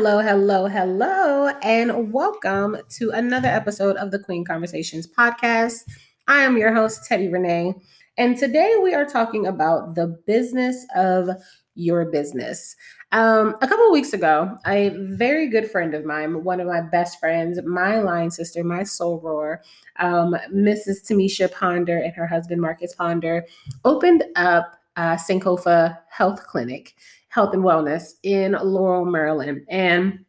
Hello, hello, hello, and welcome to another episode of the Kween Conversations podcast. I am your host, Teddi Rene', and today we are talking about the business of your business. Um, a couple weeks ago, a very good friend of mine, one of my best friends, my line sister, my soror, um, Mrs. Tamisha Ponder and her husband Marcus Ponder, opened up uh, Sankofa Health Clinic health and wellness in Laurel, Maryland. And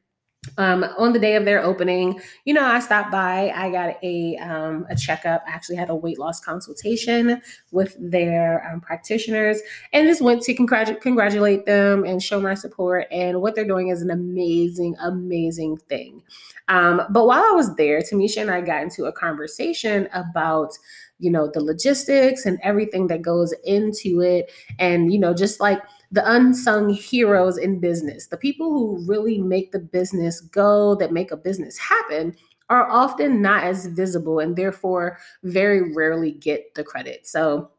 um, on the day of their opening, you know, I stopped by. I got a um, a checkup. I actually had a weight loss consultation with their um, practitioners, and just went to congratu- congratulate them and show my support. And what they're doing is an amazing, amazing thing. Um, but while I was there, Tamisha and I got into a conversation about you know the logistics and everything that goes into it, and you know just like the unsung heroes in business, the people who really make the business go, that make a business happen, are often not as visible and therefore very rarely get the credit. So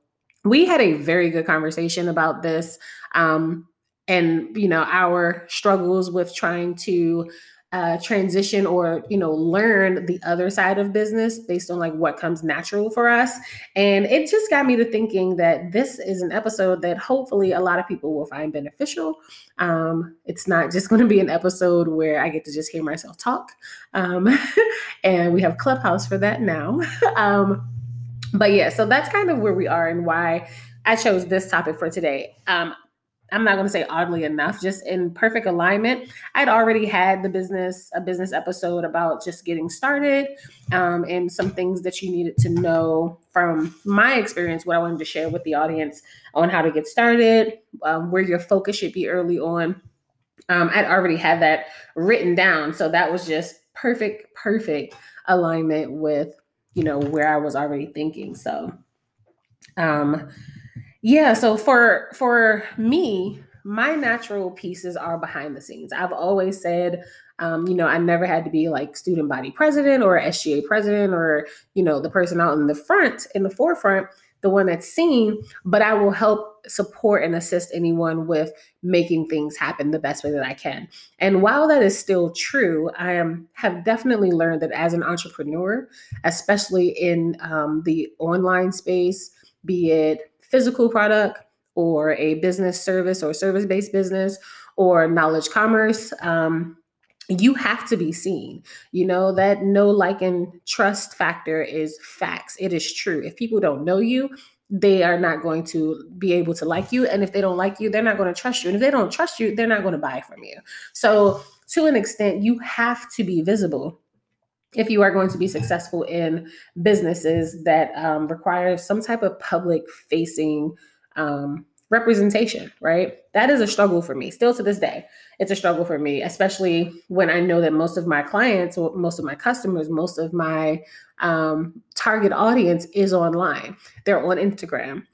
we had a very good conversation about this um, and you know our struggles with trying to uh, transition or you know learn the other side of business based on like what comes natural for us. And it just got me to thinking that this is an episode that hopefully a lot of people will find beneficial. Um, it's not just going to be an episode where i get to just hear myself talk. Um, and we have clubhouse for that now. Um, but yeah so that's kind of where we are and why i chose this topic for today. Um, I'm not going to say oddly enough, just in perfect alignment. I'd already had the business, a business episode about just getting started um, and some things that you needed to know from my experience, what I wanted to share with the audience on how to get started, um, where your focus should be early on. Um, I'd already had that written down. So that was just perfect, perfect alignment with, you know, where I was already thinking. So, um, yeah, so for for me, my natural pieces are behind the scenes. I've always said, um, you know, I never had to be like student body president or SGA president or, you know, the person out in the front, in the forefront, the one that's seen, but I will help support and assist anyone with making things happen the best way that I can. And while that is still true, I am have definitely learned that as an entrepreneur, especially in um, the online space, be it physical product or a business service or service based business or knowledge commerce, um, you have to be seen. You know, that no like and trust factor is facts. It is true. If people don't know you, they are not going to be able to like you. And if they don't like you, they're not going to trust you. And if they don't trust you, they're not going to buy from you. So, to an extent, you have to be visible if you are going to be successful in businesses that um, require some type of public facing um, representation, right? That is a struggle for me. Still to this day, it's a struggle for me, especially when I know that most of my clients, most of my customers, most of my um, target audience is online. They're on Instagram,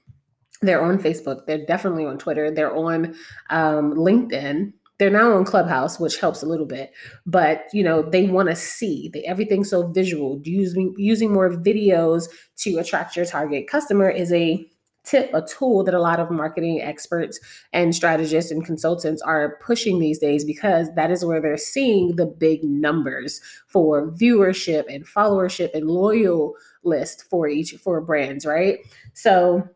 they're on Facebook, they're definitely on Twitter, they're on um, LinkedIn, they're now on Clubhouse, which helps a little bit, but you know they want to see the, everything so visual. Using using more videos to attract your target customer is a tip, a tool that a lot of marketing experts and strategists and consultants are pushing these days because that is where they're seeing the big numbers for viewership and followership and loyal list for each for brands, right? So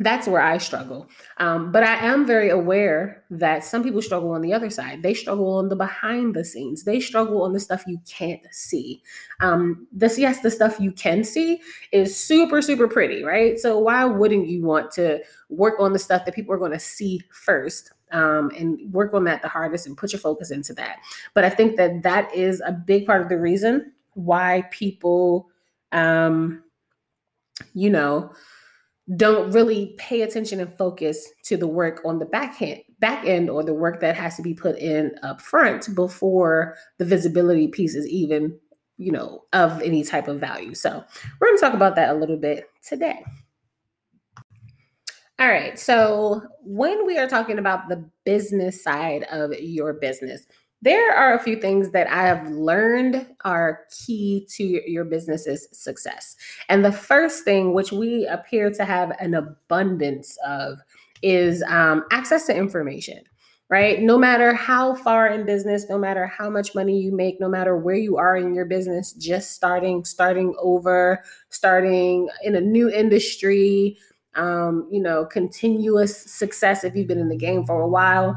that's where I struggle. Um, but I am very aware that some people struggle on the other side. They struggle on the behind the scenes. They struggle on the stuff you can't see. Um, this, yes, the stuff you can see is super, super pretty, right? So why wouldn't you want to work on the stuff that people are going to see first? Um, and work on that the hardest and put your focus into that. But I think that that is a big part of the reason why people, um, you know, don't really pay attention and focus to the work on the back end back end or the work that has to be put in up front before the visibility piece is even you know of any type of value. So we're going to talk about that a little bit today. All right so when we are talking about the business side of your business there are a few things that I have learned are key to your business's success. And the first thing, which we appear to have an abundance of, is um, access to information. right? No matter how far in business, no matter how much money you make, no matter where you are in your business, just starting, starting over, starting in a new industry, um, you know, continuous success if you've been in the game for a while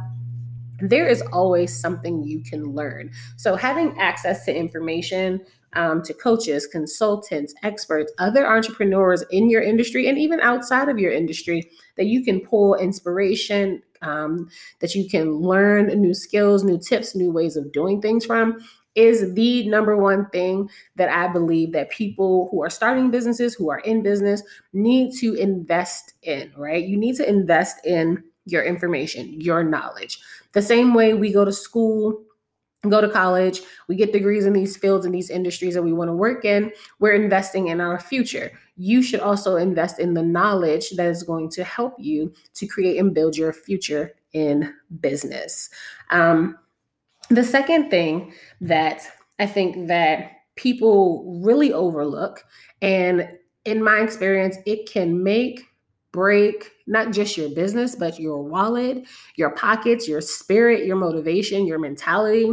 there is always something you can learn. So, having access to information, um, to coaches, consultants, experts, other entrepreneurs in your industry, and even outside of your industry, that you can pull inspiration, um, that you can learn new skills, new tips, new ways of doing things from is the number one thing that I believe that people who are starting businesses, who are in business, need to invest in, right? You need to invest in your information, your knowledge. The same way we go to school, go to college, we get degrees in these fields and these industries that we want to work in, we're investing in our future. You should also invest in the knowledge that is going to help you to create and build your future in business. Um, the second thing that I think that people really overlook, and in my experience, it can make break not just your business, but your wallet, your pockets, your spirit, your motivation, your mentality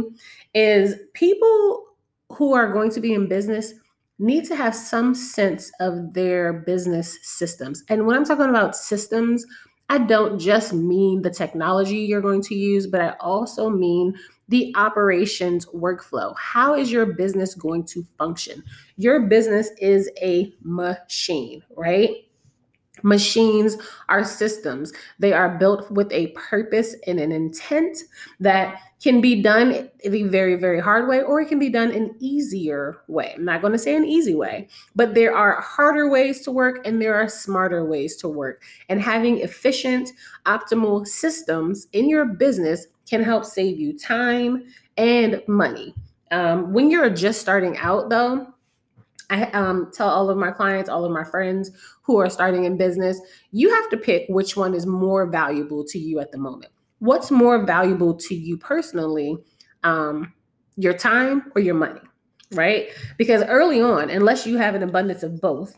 is people who are going to be in business need to have some sense of their business systems. And when I'm talking about systems, I don't just mean the technology you're going to use, but I also mean the operations workflow. How is your business going to function? Your business is a machine, right? Machines are systems. They are built with a purpose and an intent that can be done the very, very hard way, or it can be done an easier way. I'm not going to say an easy way, but there are harder ways to work and there are smarter ways to work. And having efficient, optimal systems in your business can help save you time and money. Um, when you're just starting out, though, I um, tell all of my clients, all of my friends who are starting in business, you have to pick which one is more valuable to you at the moment. What's more valuable to you personally, um, your time or your money, right? Because early on, unless you have an abundance of both,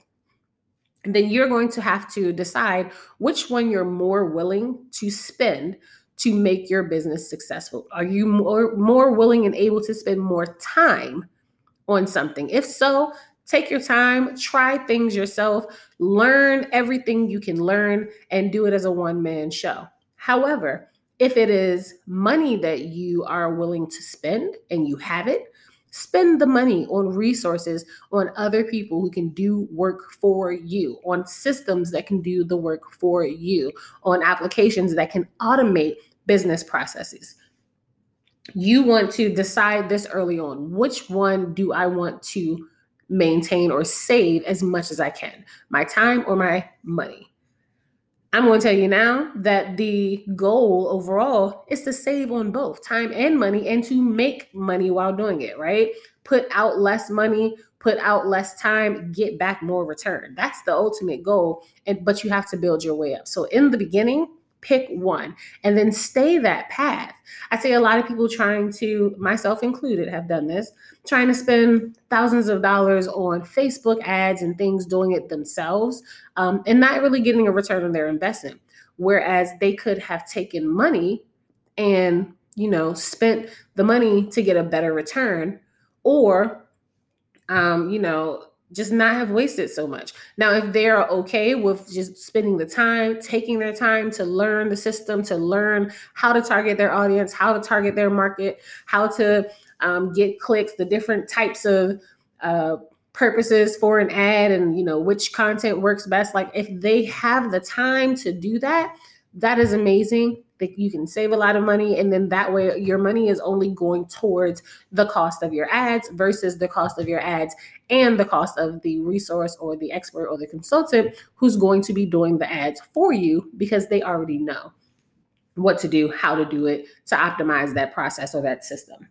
then you're going to have to decide which one you're more willing to spend to make your business successful. Are you more, more willing and able to spend more time on something? If so, Take your time, try things yourself, learn everything you can learn, and do it as a one man show. However, if it is money that you are willing to spend and you have it, spend the money on resources, on other people who can do work for you, on systems that can do the work for you, on applications that can automate business processes. You want to decide this early on. Which one do I want to maintain or save as much as I can my time or my money. I'm going to tell you now that the goal overall is to save on both time and money and to make money while doing it, right? Put out less money, put out less time, get back more return. That's the ultimate goal. And but you have to build your way up. So in the beginning, pick one and then stay that path. I see a lot of people trying to, myself included, have done this, trying to spend thousands of dollars on Facebook ads and things doing it themselves um, and not really getting a return on their investment. Whereas they could have taken money and, you know, spent the money to get a better return or, um, you know, just not have wasted so much. Now, if they're okay with just spending the time, taking their time to learn the system, to learn how to target their audience, how to target their market, how to um, get clicks, the different types of uh, purposes for an ad, and you know which content works best. Like if they have the time to do that, that is amazing that you can save a lot of money and then that way your money is only going towards the cost of your ads versus the cost of your ads and the cost of the resource or the expert or the consultant who's going to be doing the ads for you because they already know what to do, how to do it to optimize that process or that system.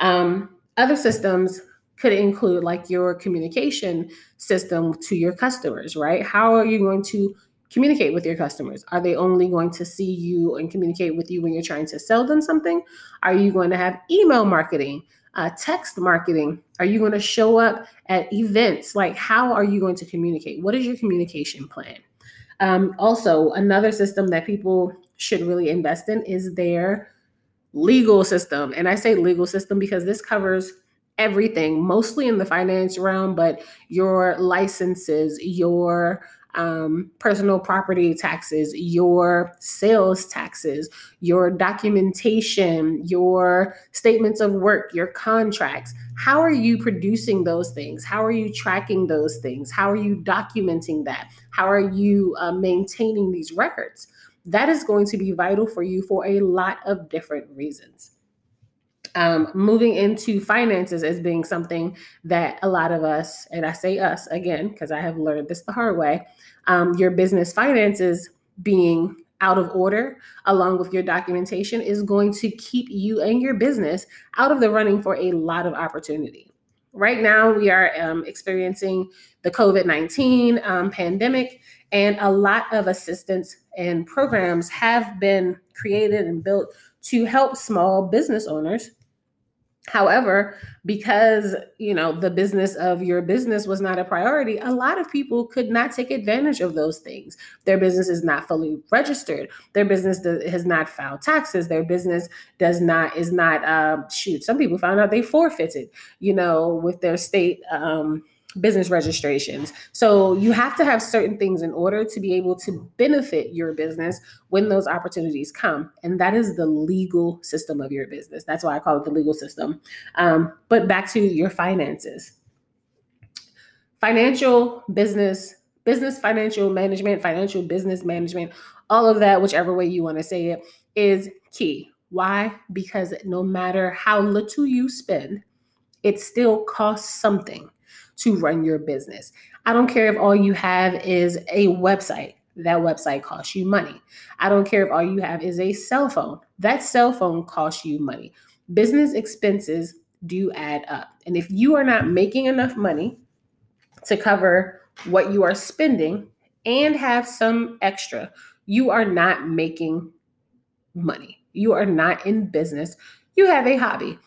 Um, other systems could include like your communication system to your customers, right? How are you going to communicate with your customers? Are they only going to see you and communicate with you when you're trying to sell them something? Are you going to have email marketing, uh, text marketing? Are you going to show up at events? Like, how are you going to communicate? What is your communication plan? Um, also, another system that people should really invest in is their legal system. And I say legal system because this covers everything, mostly in the finance realm, but your licenses, your um, personal property taxes, your sales taxes, your documentation, your statements of work, your contracts. How are you producing those things? How are you tracking those things? How are you documenting that? How are you uh, maintaining these records? That is going to be vital for you for a lot of different reasons um, moving into finances as being something that a lot of us, and I say us again because I have learned this the hard way, um, your business finances being out of order along with your documentation is going to keep you and your business out of the running for a lot of opportunity. Right now, we are um, experiencing the COVID 19 um, pandemic, and a lot of assistance and programs have been created and built to help small business owners However, because you know the business of your business was not a priority, a lot of people could not take advantage of those things. Their business is not fully registered. Their business has not filed taxes. Their business does not is not uh, shoot. Some people found out they forfeited, you know, with their state. Um, business registrations. So you have to have certain things in order to be able to benefit your business when those opportunities come. And that is the legal system of your business. That's why I call it the legal system. Um, but back to your finances. Financial business, business financial management, financial business management, all of that, whichever way you want to say it, is key. Why? Because no matter how little you spend, it still costs something to run your business. I don't care if all you have is a website. That website costs you money. I don't care if all you have is a cell phone. That cell phone costs you money. Business expenses do add up. And if you are not making enough money to cover what you are spending and have some extra, you are not making money. You are not in business. You have a hobby.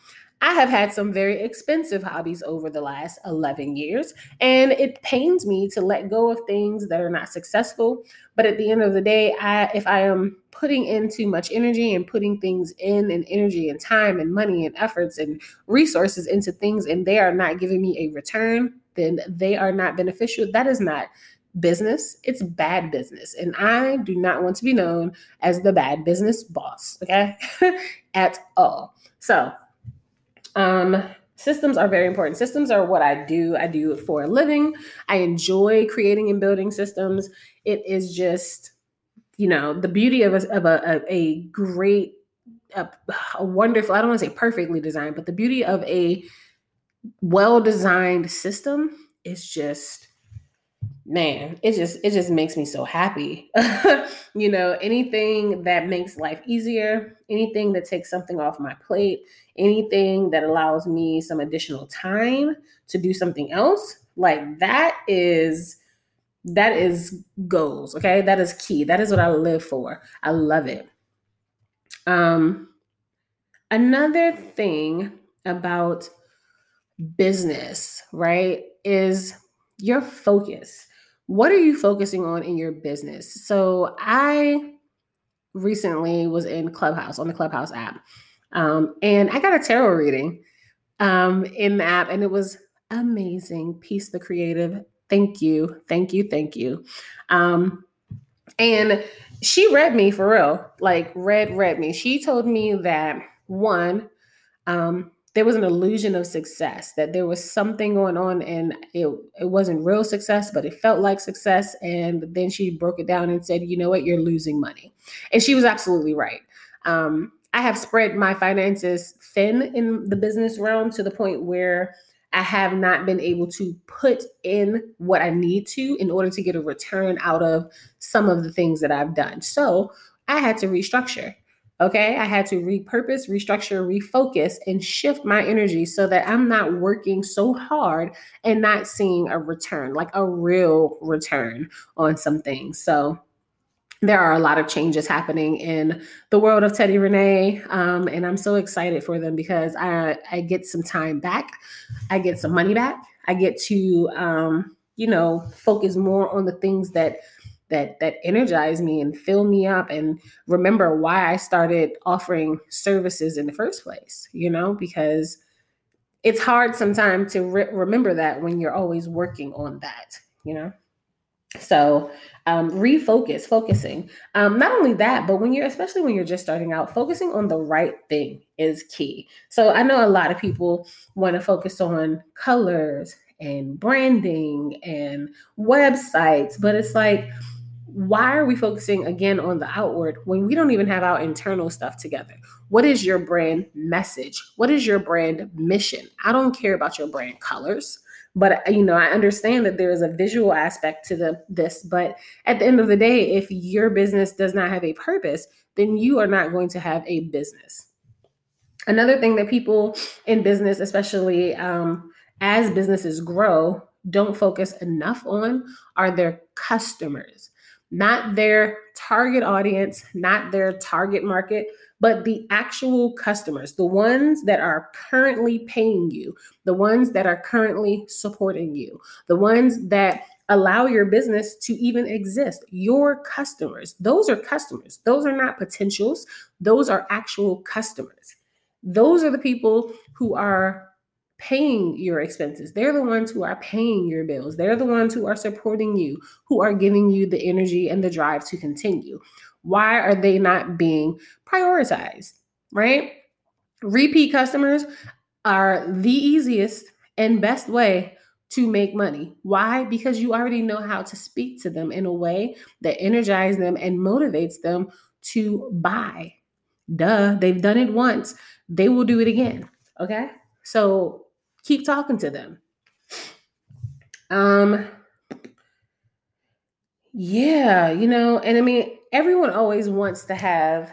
I have had some very expensive hobbies over the last 11 years, and it pains me to let go of things that are not successful. But at the end of the day, I, if I am putting in too much energy and putting things in and energy and time and money and efforts and resources into things and they are not giving me a return, then they are not beneficial. That is not business. It's bad business. And I do not want to be known as the bad business boss, okay? At all. So, um, systems are very important. Systems are what I do. I do it for a living. I enjoy creating and building systems. It is just, you know, the beauty of a, of a, a great, a, a wonderful, I don't want to say perfectly designed, but the beauty of a well designed system is just man it just it just makes me so happy. You know anything that makes life easier anything that takes something off my plate anything that allows me some additional time to do something else like that is that is goals okay? That is key. That is what i live for. I love it. Um another thing about business right is your focus what are you focusing on in your business? So I recently was in Clubhouse on the Clubhouse app, um, and I got a tarot reading um, in the app, and it was amazing. Peace the creative. Thank you, thank you, thank you. Um, and she read me for real, like read read me. She told me that one, um, there was an illusion of success that there was something going on and it, it wasn't real success but it felt like success. And then she broke it down and said you know what? You're losing money. And she was absolutely right. Um, i have spread my finances thin in the business realm to the point where i have not been able to put in what i need to in order to get a return out of some of the things that i've done. So i had to restructure Okay, I had to repurpose, restructure, refocus, and shift my energy so that I'm not working so hard and not seeing a return, like a real return on some things. So, there are a lot of changes happening in the world of Teddi Rene', um, and I'm so excited for them because I, I get some time back, I get some money back, I get to, um, you know, focus more on the things that that that energize me and fill me up and remember why I started offering services in the first place, you know, because it's hard sometimes to re- remember that when you're always working on that, you know. So um, refocus, focusing. Um, not only that, but when you're, especially when you're just starting out, focusing on the right thing is key. So I know a lot of people want to focus on colors and branding and websites, but it's like, why are we focusing again on the outward when we don't even have our internal stuff together? What is your brand message? What is your brand mission? I don't care about your brand colors but you know i understand that there is a visual aspect to the this but at the end of the day if your business does not have a purpose then you are not going to have a business another thing that people in business especially um, as businesses grow don't focus enough on are their customers not their target audience not their target market but the actual customers, the ones that are currently paying you, the ones that are currently supporting you, the ones that allow your business to even exist. Your customers, those are customers. Those are not potentials, those are actual customers. Those are the people who are paying your expenses. They're the ones who are paying your bills. They're the ones who are supporting you, who are giving you the energy and the drive to continue. Why are they not being prioritized? Right? Repeat customers are the easiest and best way to make money. Why? Because you already know how to speak to them in a way that energizes them and motivates them to buy. Duh, they've done it once, they will do it again. Okay? So keep talking to them. Um yeah, you know, and I mean everyone always wants to have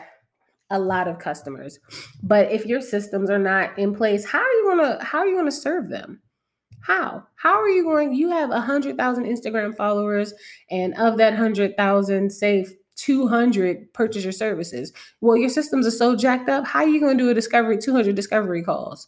a lot of customers. But if your systems are not in place, how are you to how are you to serve them? How? How are you going you have a 100,000 Instagram followers and of that 100,000 say 200 purchase your services. Well, your systems are so jacked up. How are you going to do a discovery 200 discovery calls?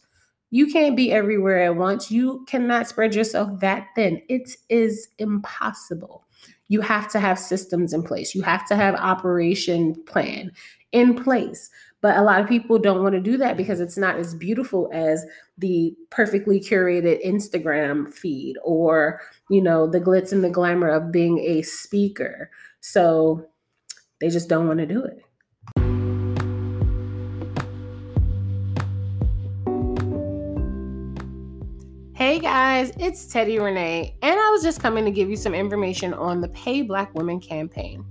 You can't be everywhere at once. You cannot spread yourself that thin. It is impossible you have to have systems in place. You have to have operation plan in place. But a lot of people don't want to do that because it's not as beautiful as the perfectly curated Instagram feed or, you know, the glitz and the glamour of being a speaker. So they just don't want to do it. Hey guys, it's Teddi Rene', and I was just coming to give you some information on the Pay Black Women campaign.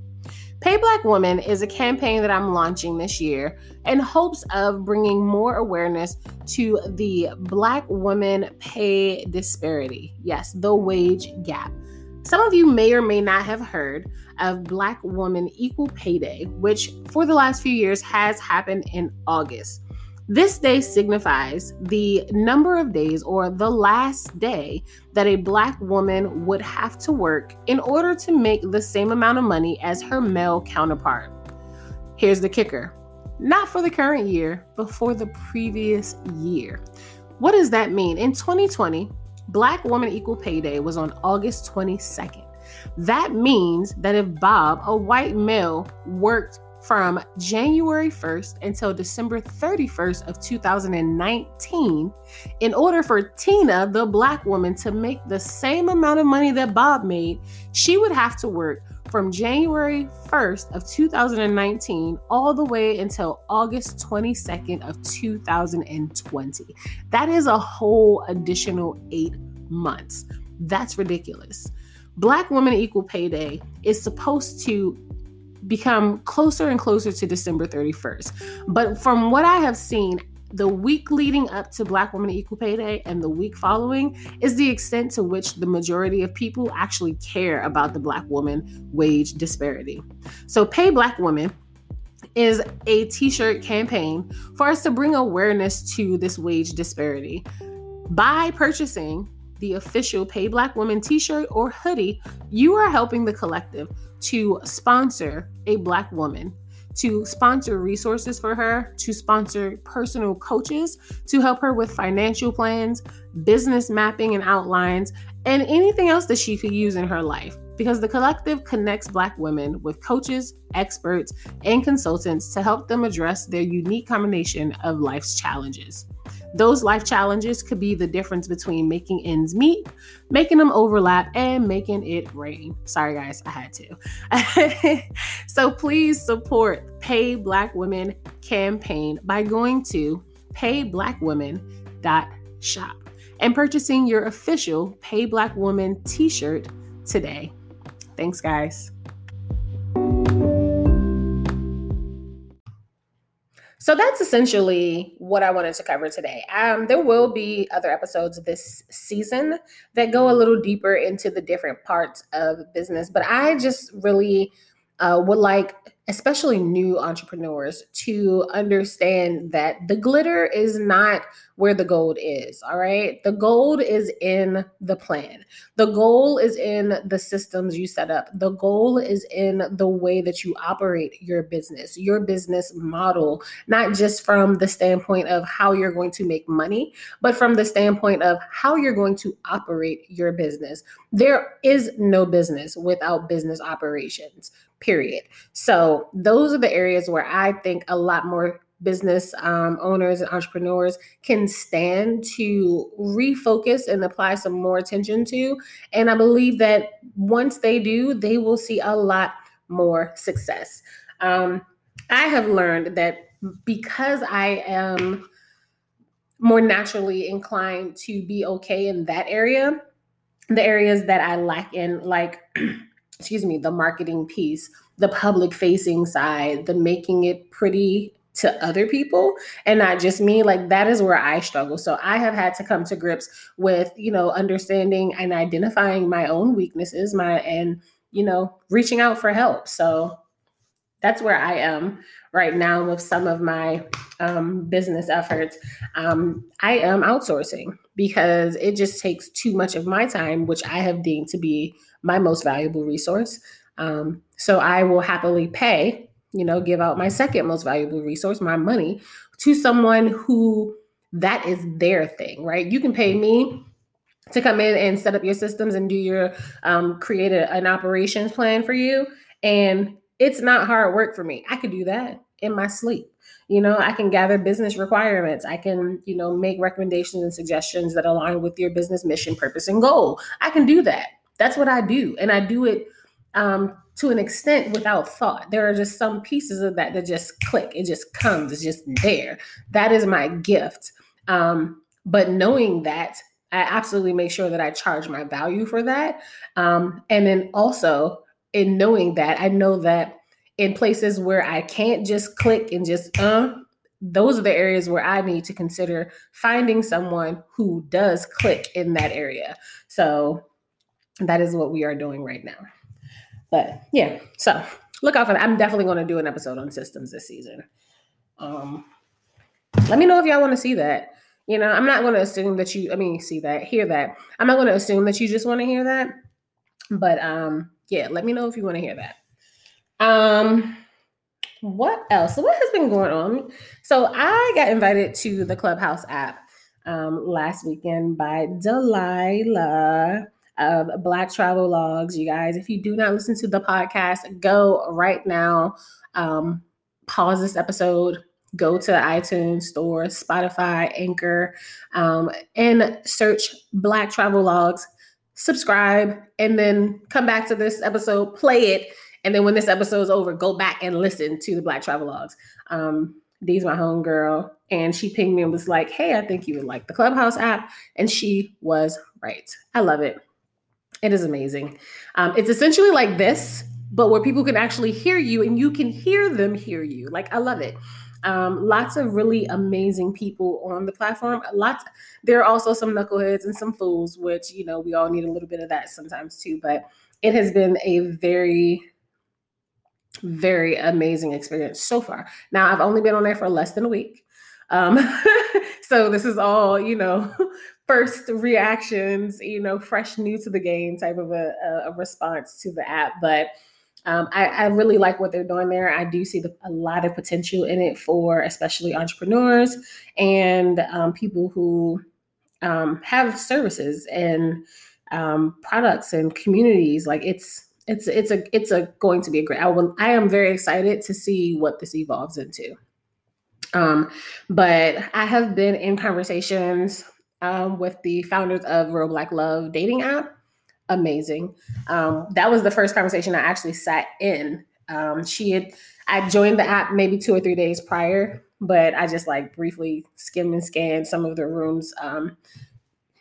Pay Black Women is a campaign that I'm launching this year in hopes of bringing more awareness to the Black woman pay disparity. Yes, the wage gap. Some of you may or may not have heard of Black Woman Equal Pay Day, which for the last few years has happened in August. This day signifies the number of days or the last day that a Black woman would have to work in order to make the same amount of money as her male counterpart. Here's the kicker not for the current year, but for the previous year. What does that mean? In 2020, Black Woman Equal Pay Day was on August 22nd. That means that if Bob, a white male, worked from January 1st until December 31st of 2019 in order for Tina, the black woman, to make the same amount of money that Bob made, she would have to work from January 1st of 2019 all the way until August 22nd of 2020. That is a whole additional 8 months. That's ridiculous. Black Women Equal Pay Day is supposed to become closer and closer to December 31st. But from what I have seen, the week leading up to Black Women Equal Pay Day and the week following is the extent to which the majority of people actually care about the Black woman wage disparity. So, Pay Black Women is a t shirt campaign for us to bring awareness to this wage disparity. By purchasing the official Pay Black Woman t shirt or hoodie, you are helping the Collektiv to sponsor a Black woman, to sponsor resources for her, to sponsor personal coaches to help her with financial plans, business mapping and outlines, and anything else that she could use in her life. because the Collektiv connects Black women with coaches, experts, and consultants to help them address their unique combination of life's challenges. Those life challenges could be the difference between making ends meet, making them overlap, and making it rain. Sorry, guys, I had to. so please support Pay Black Women campaign by going to payblackwomen.shop and purchasing your official Pay Black Woman t shirt today. Thanks, guys. So that's essentially what I wanted to cover today. Um, there will be other episodes this season that go a little deeper into the different parts of business, but I just really uh, would like especially new entrepreneurs to understand that the glitter is not where the gold is all right? The gold is in the plan. The goal is in the systems you set up. The goal is in the way that you operate your business your business model not just from the standpoint of how you're going to make money but from the standpoint of how you're going to operate your business. There is no business without business operations period. So those are the areas where I think a lot more business um, owners and entrepreneurs can stand to refocus and apply some more attention to. And I believe that once they do, they will see a lot more success. Um, I have learned that because I am more naturally inclined to be okay in that area, the areas that I lack in, like excuse me, the marketing piece, the public facing side, the making it pretty to other people and not just me like that is where i struggle. So i have had to come to grips with you know understanding and identifying my own weaknesses my and you know reaching out for help. So that's where i am right now with some of my um, business efforts. Um, i am outsourcing because it just takes too much of my time which i have deemed to be my most valuable resource. Um, so I will happily pay, you know, give out my second most valuable resource, my money, to someone who that is their thing, right? You can pay me to come in and set up your systems and do your um, create a, an operations plan for you. And it's not hard work for me. I could do that in my sleep. You know, I can gather business requirements. I can, you know, make recommendations and suggestions that align with your business mission, purpose, and goal. I can do that. That's what I do. And I do it um, to an extent without thought. There are just some pieces of that that just click. It just comes. It's just there. That is my gift. Um, but knowing that, I absolutely make sure that I charge my value for that. Um, and then also in knowing that, I know that in places where I can't just click and just, uh, those are the areas where I need to consider finding someone who does click in that area. So that is what we are doing right now. But yeah, so look out for that. I'm definitely going to do an episode on systems this season. Um, let me know if y'all want to see that. You know, I'm not going to assume that you, I mean, see that, hear that. I'm not going to assume that you just want to hear that. But um, yeah, let me know if you want to hear that. Um, what else? So what has been going on? So I got invited to the Clubhouse app um, last weekend by Delilah of Black Travel Logs. You guys, if you do not listen to the podcast, go right now. Um, pause this episode, go to the iTunes Store, Spotify, Anchor, um, and search Black Travel Logs. Subscribe, and then come back to this episode, play it, and then when this episode is over, go back and listen to the Black Travel Logs. Um, Dee's my home girl, and she pinged me and was like, "Hey, I think you would like the Clubhouse app," and she was right. I love it. It is amazing. Um, it's essentially like this, but where people can actually hear you and you can hear them hear you. Like I love it. Um, lots of really amazing people on the platform. Lots. There are also some knuckleheads and some fools, which you know we all need a little bit of that sometimes too. But it has been a very very amazing experience so far. Now I've only been on there for less than a week. Um, so this is all, you know, first reactions, you know, fresh, new to the game type of a, a response to the app. But um, I, I, really like what they're doing there. I do see the, a lot of potential in it for especially entrepreneurs and um, people who um, have services and um, products and communities. Like it's it's it's a it's a going to be a great. I will. I am very excited to see what this evolves into. Um, but I have been in conversations um, with the founders of Real Black Love dating app. Amazing. Um, that was the first conversation I actually sat in. Um, she had I joined the app maybe two or three days prior, but I just like briefly skimmed and scanned some of the rooms. Um,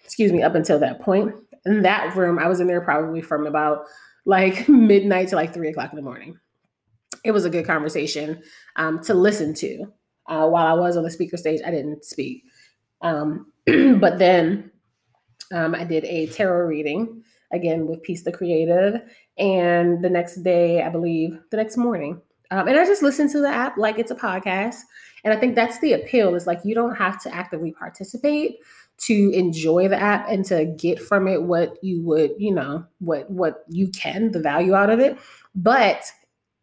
excuse me, up until that point. In that room, I was in there probably from about like midnight to like three o'clock in the morning. It was a good conversation um, to listen to. Uh, while I was on the speaker stage, I didn't speak. Um, but then um, I did a tarot reading again with Peace the Creative. And the next day, I believe, the next morning. Um, and I just listened to the app like it's a podcast. And I think that's the appeal is like you don't have to actively participate to enjoy the app and to get from it what you would, you know, what what you can, the value out of it. But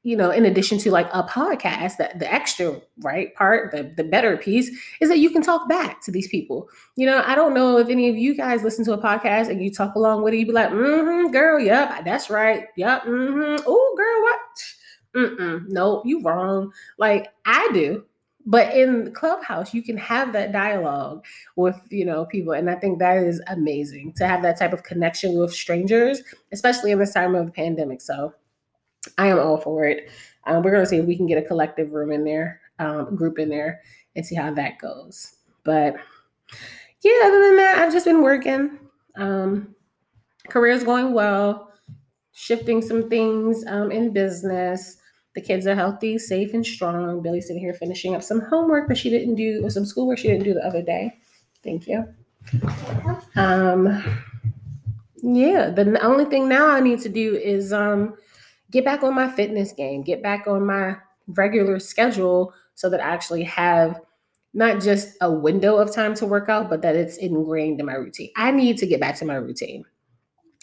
you know, in addition to like a podcast, that the extra right part, the the better piece is that you can talk back to these people. You know, I don't know if any of you guys listen to a podcast and you talk along with it, You'd be like, mm-hmm, girl, yep, that's right. Yep, mm-hmm. Oh, girl, what? Mm-mm, nope, you wrong. Like I do. But in Clubhouse, you can have that dialogue with, you know, people. And I think that is amazing to have that type of connection with strangers, especially in this time of the pandemic. So I am all for it. Um, we're going to see if we can get a collective room in there, um, group in there, and see how that goes. But yeah, other than that, I've just been working. Um, career's going well, shifting some things um, in business. The kids are healthy, safe, and strong. Billy's sitting here finishing up some homework that she didn't do, or some schoolwork she didn't do the other day. Thank you. Um, yeah, the only thing now I need to do is um get back on my fitness game, get back on my regular schedule so that I actually have not just a window of time to work out, but that it's ingrained in my routine. I need to get back to my routine.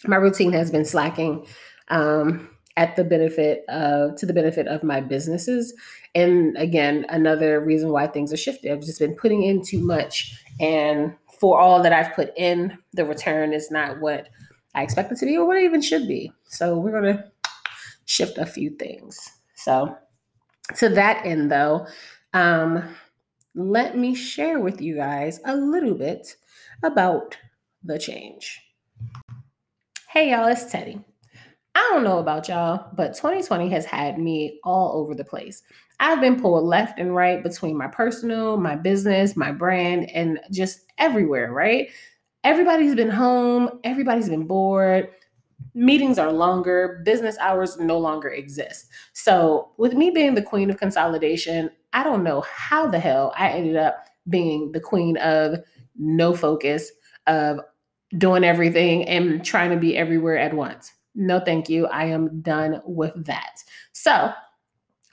My routine has been slacking um, at the benefit of to the benefit of my businesses. And again, another reason why things are shifted. I've just been putting in too much, and for all that I've put in, the return is not what I expect it to be or what it even should be. So we're gonna shift a few things. So, to that end, though, um, let me share with you guys a little bit about the change. Hey, y'all, it's Teddi. I don't know about y'all, but 2020 has had me all over the place. I've been pulled left and right between my personal, my business, my brand, and just everywhere, right? Everybody's been home, everybody's been bored meetings are longer, business hours no longer exist. So, with me being the queen of consolidation, I don't know how the hell I ended up being the queen of no focus, of doing everything and trying to be everywhere at once. No, thank you. I am done with that. So,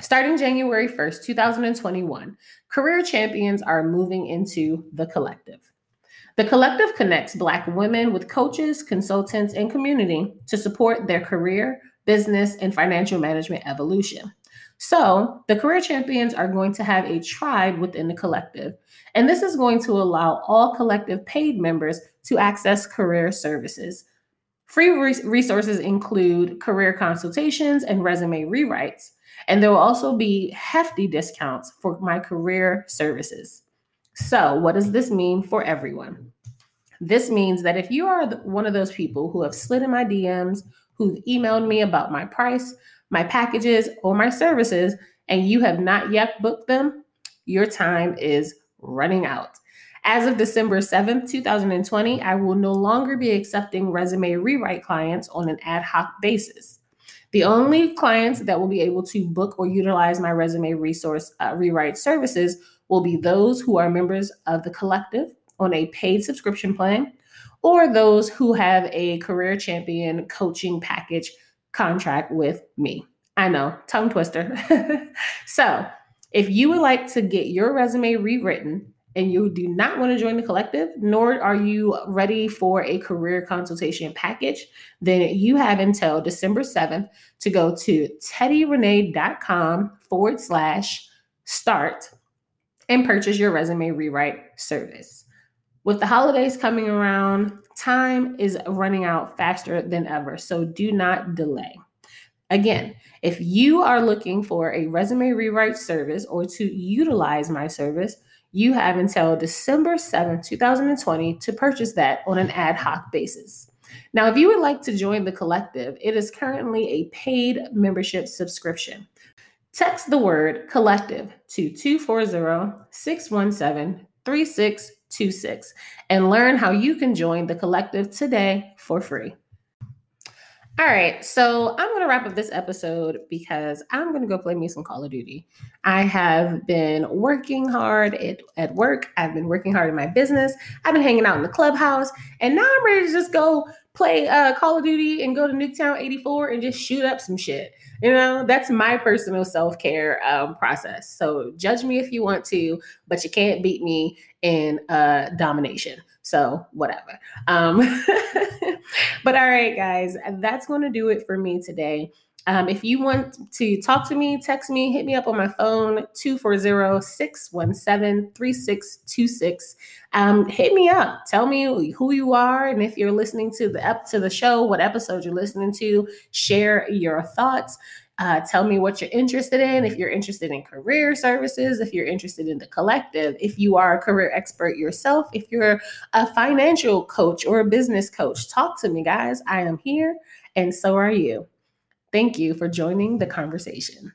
starting January 1st, 2021, career champions are moving into the Collektiv. The Collektiv connects Black women with coaches, consultants, and community to support their career, business, and financial management evolution. So, the career champions are going to have a tribe within the Collektiv, and this is going to allow all Collektiv paid members to access career services. Free resources include career consultations and resume rewrites, and there will also be hefty discounts for my career services. So, what does this mean for everyone? This means that if you are one of those people who have slid in my DMs, who've emailed me about my price, my packages, or my services, and you have not yet booked them, your time is running out. As of December 7th, 2020, I will no longer be accepting resume rewrite clients on an ad hoc basis. The only clients that will be able to book or utilize my resume resource uh, rewrite services will be those who are members of the Collektiv on a paid subscription plan or those who have a career champion coaching package contract with me. I know, tongue twister. so, if you would like to get your resume rewritten and you do not want to join the Collektiv, nor are you ready for a career consultation package, then you have until December 7th to go to teddirene.com forward slash start and purchase your resume rewrite service. With the holidays coming around, time is running out faster than ever, so do not delay. Again, if you are looking for a resume rewrite service or to utilize my service, you have until December 7, 2020 to purchase that on an ad hoc basis. Now, if you would like to join the Collektiv, it is currently a paid membership subscription. Text the word Collektiv to 240 617 3626 and learn how you can join the Collektiv today for free. All right, so I'm going to wrap up this episode because I'm going to go play me some Call of Duty. I have been working hard at, at work, I've been working hard in my business, I've been hanging out in the Clubhouse, and now I'm ready to just go play uh, Call of Duty and go to Nuketown 84 and just shoot up some shit. You know, that's my personal self care um, process. So judge me if you want to, but you can't beat me in uh, domination. So whatever. Um, but all right, guys, that's going to do it for me today. Um, if you want to talk to me, text me, hit me up on my phone, 240-617-3626. Um, hit me up. Tell me who you are. And if you're listening to the up to the show, what episode you're listening to, share your thoughts. Uh, tell me what you're interested in. If you're interested in career services, if you're interested in the Collektiv, if you are a career expert yourself, if you're a financial coach or a business coach, talk to me, guys. I am here, and so are you. Thank you for joining the conversation.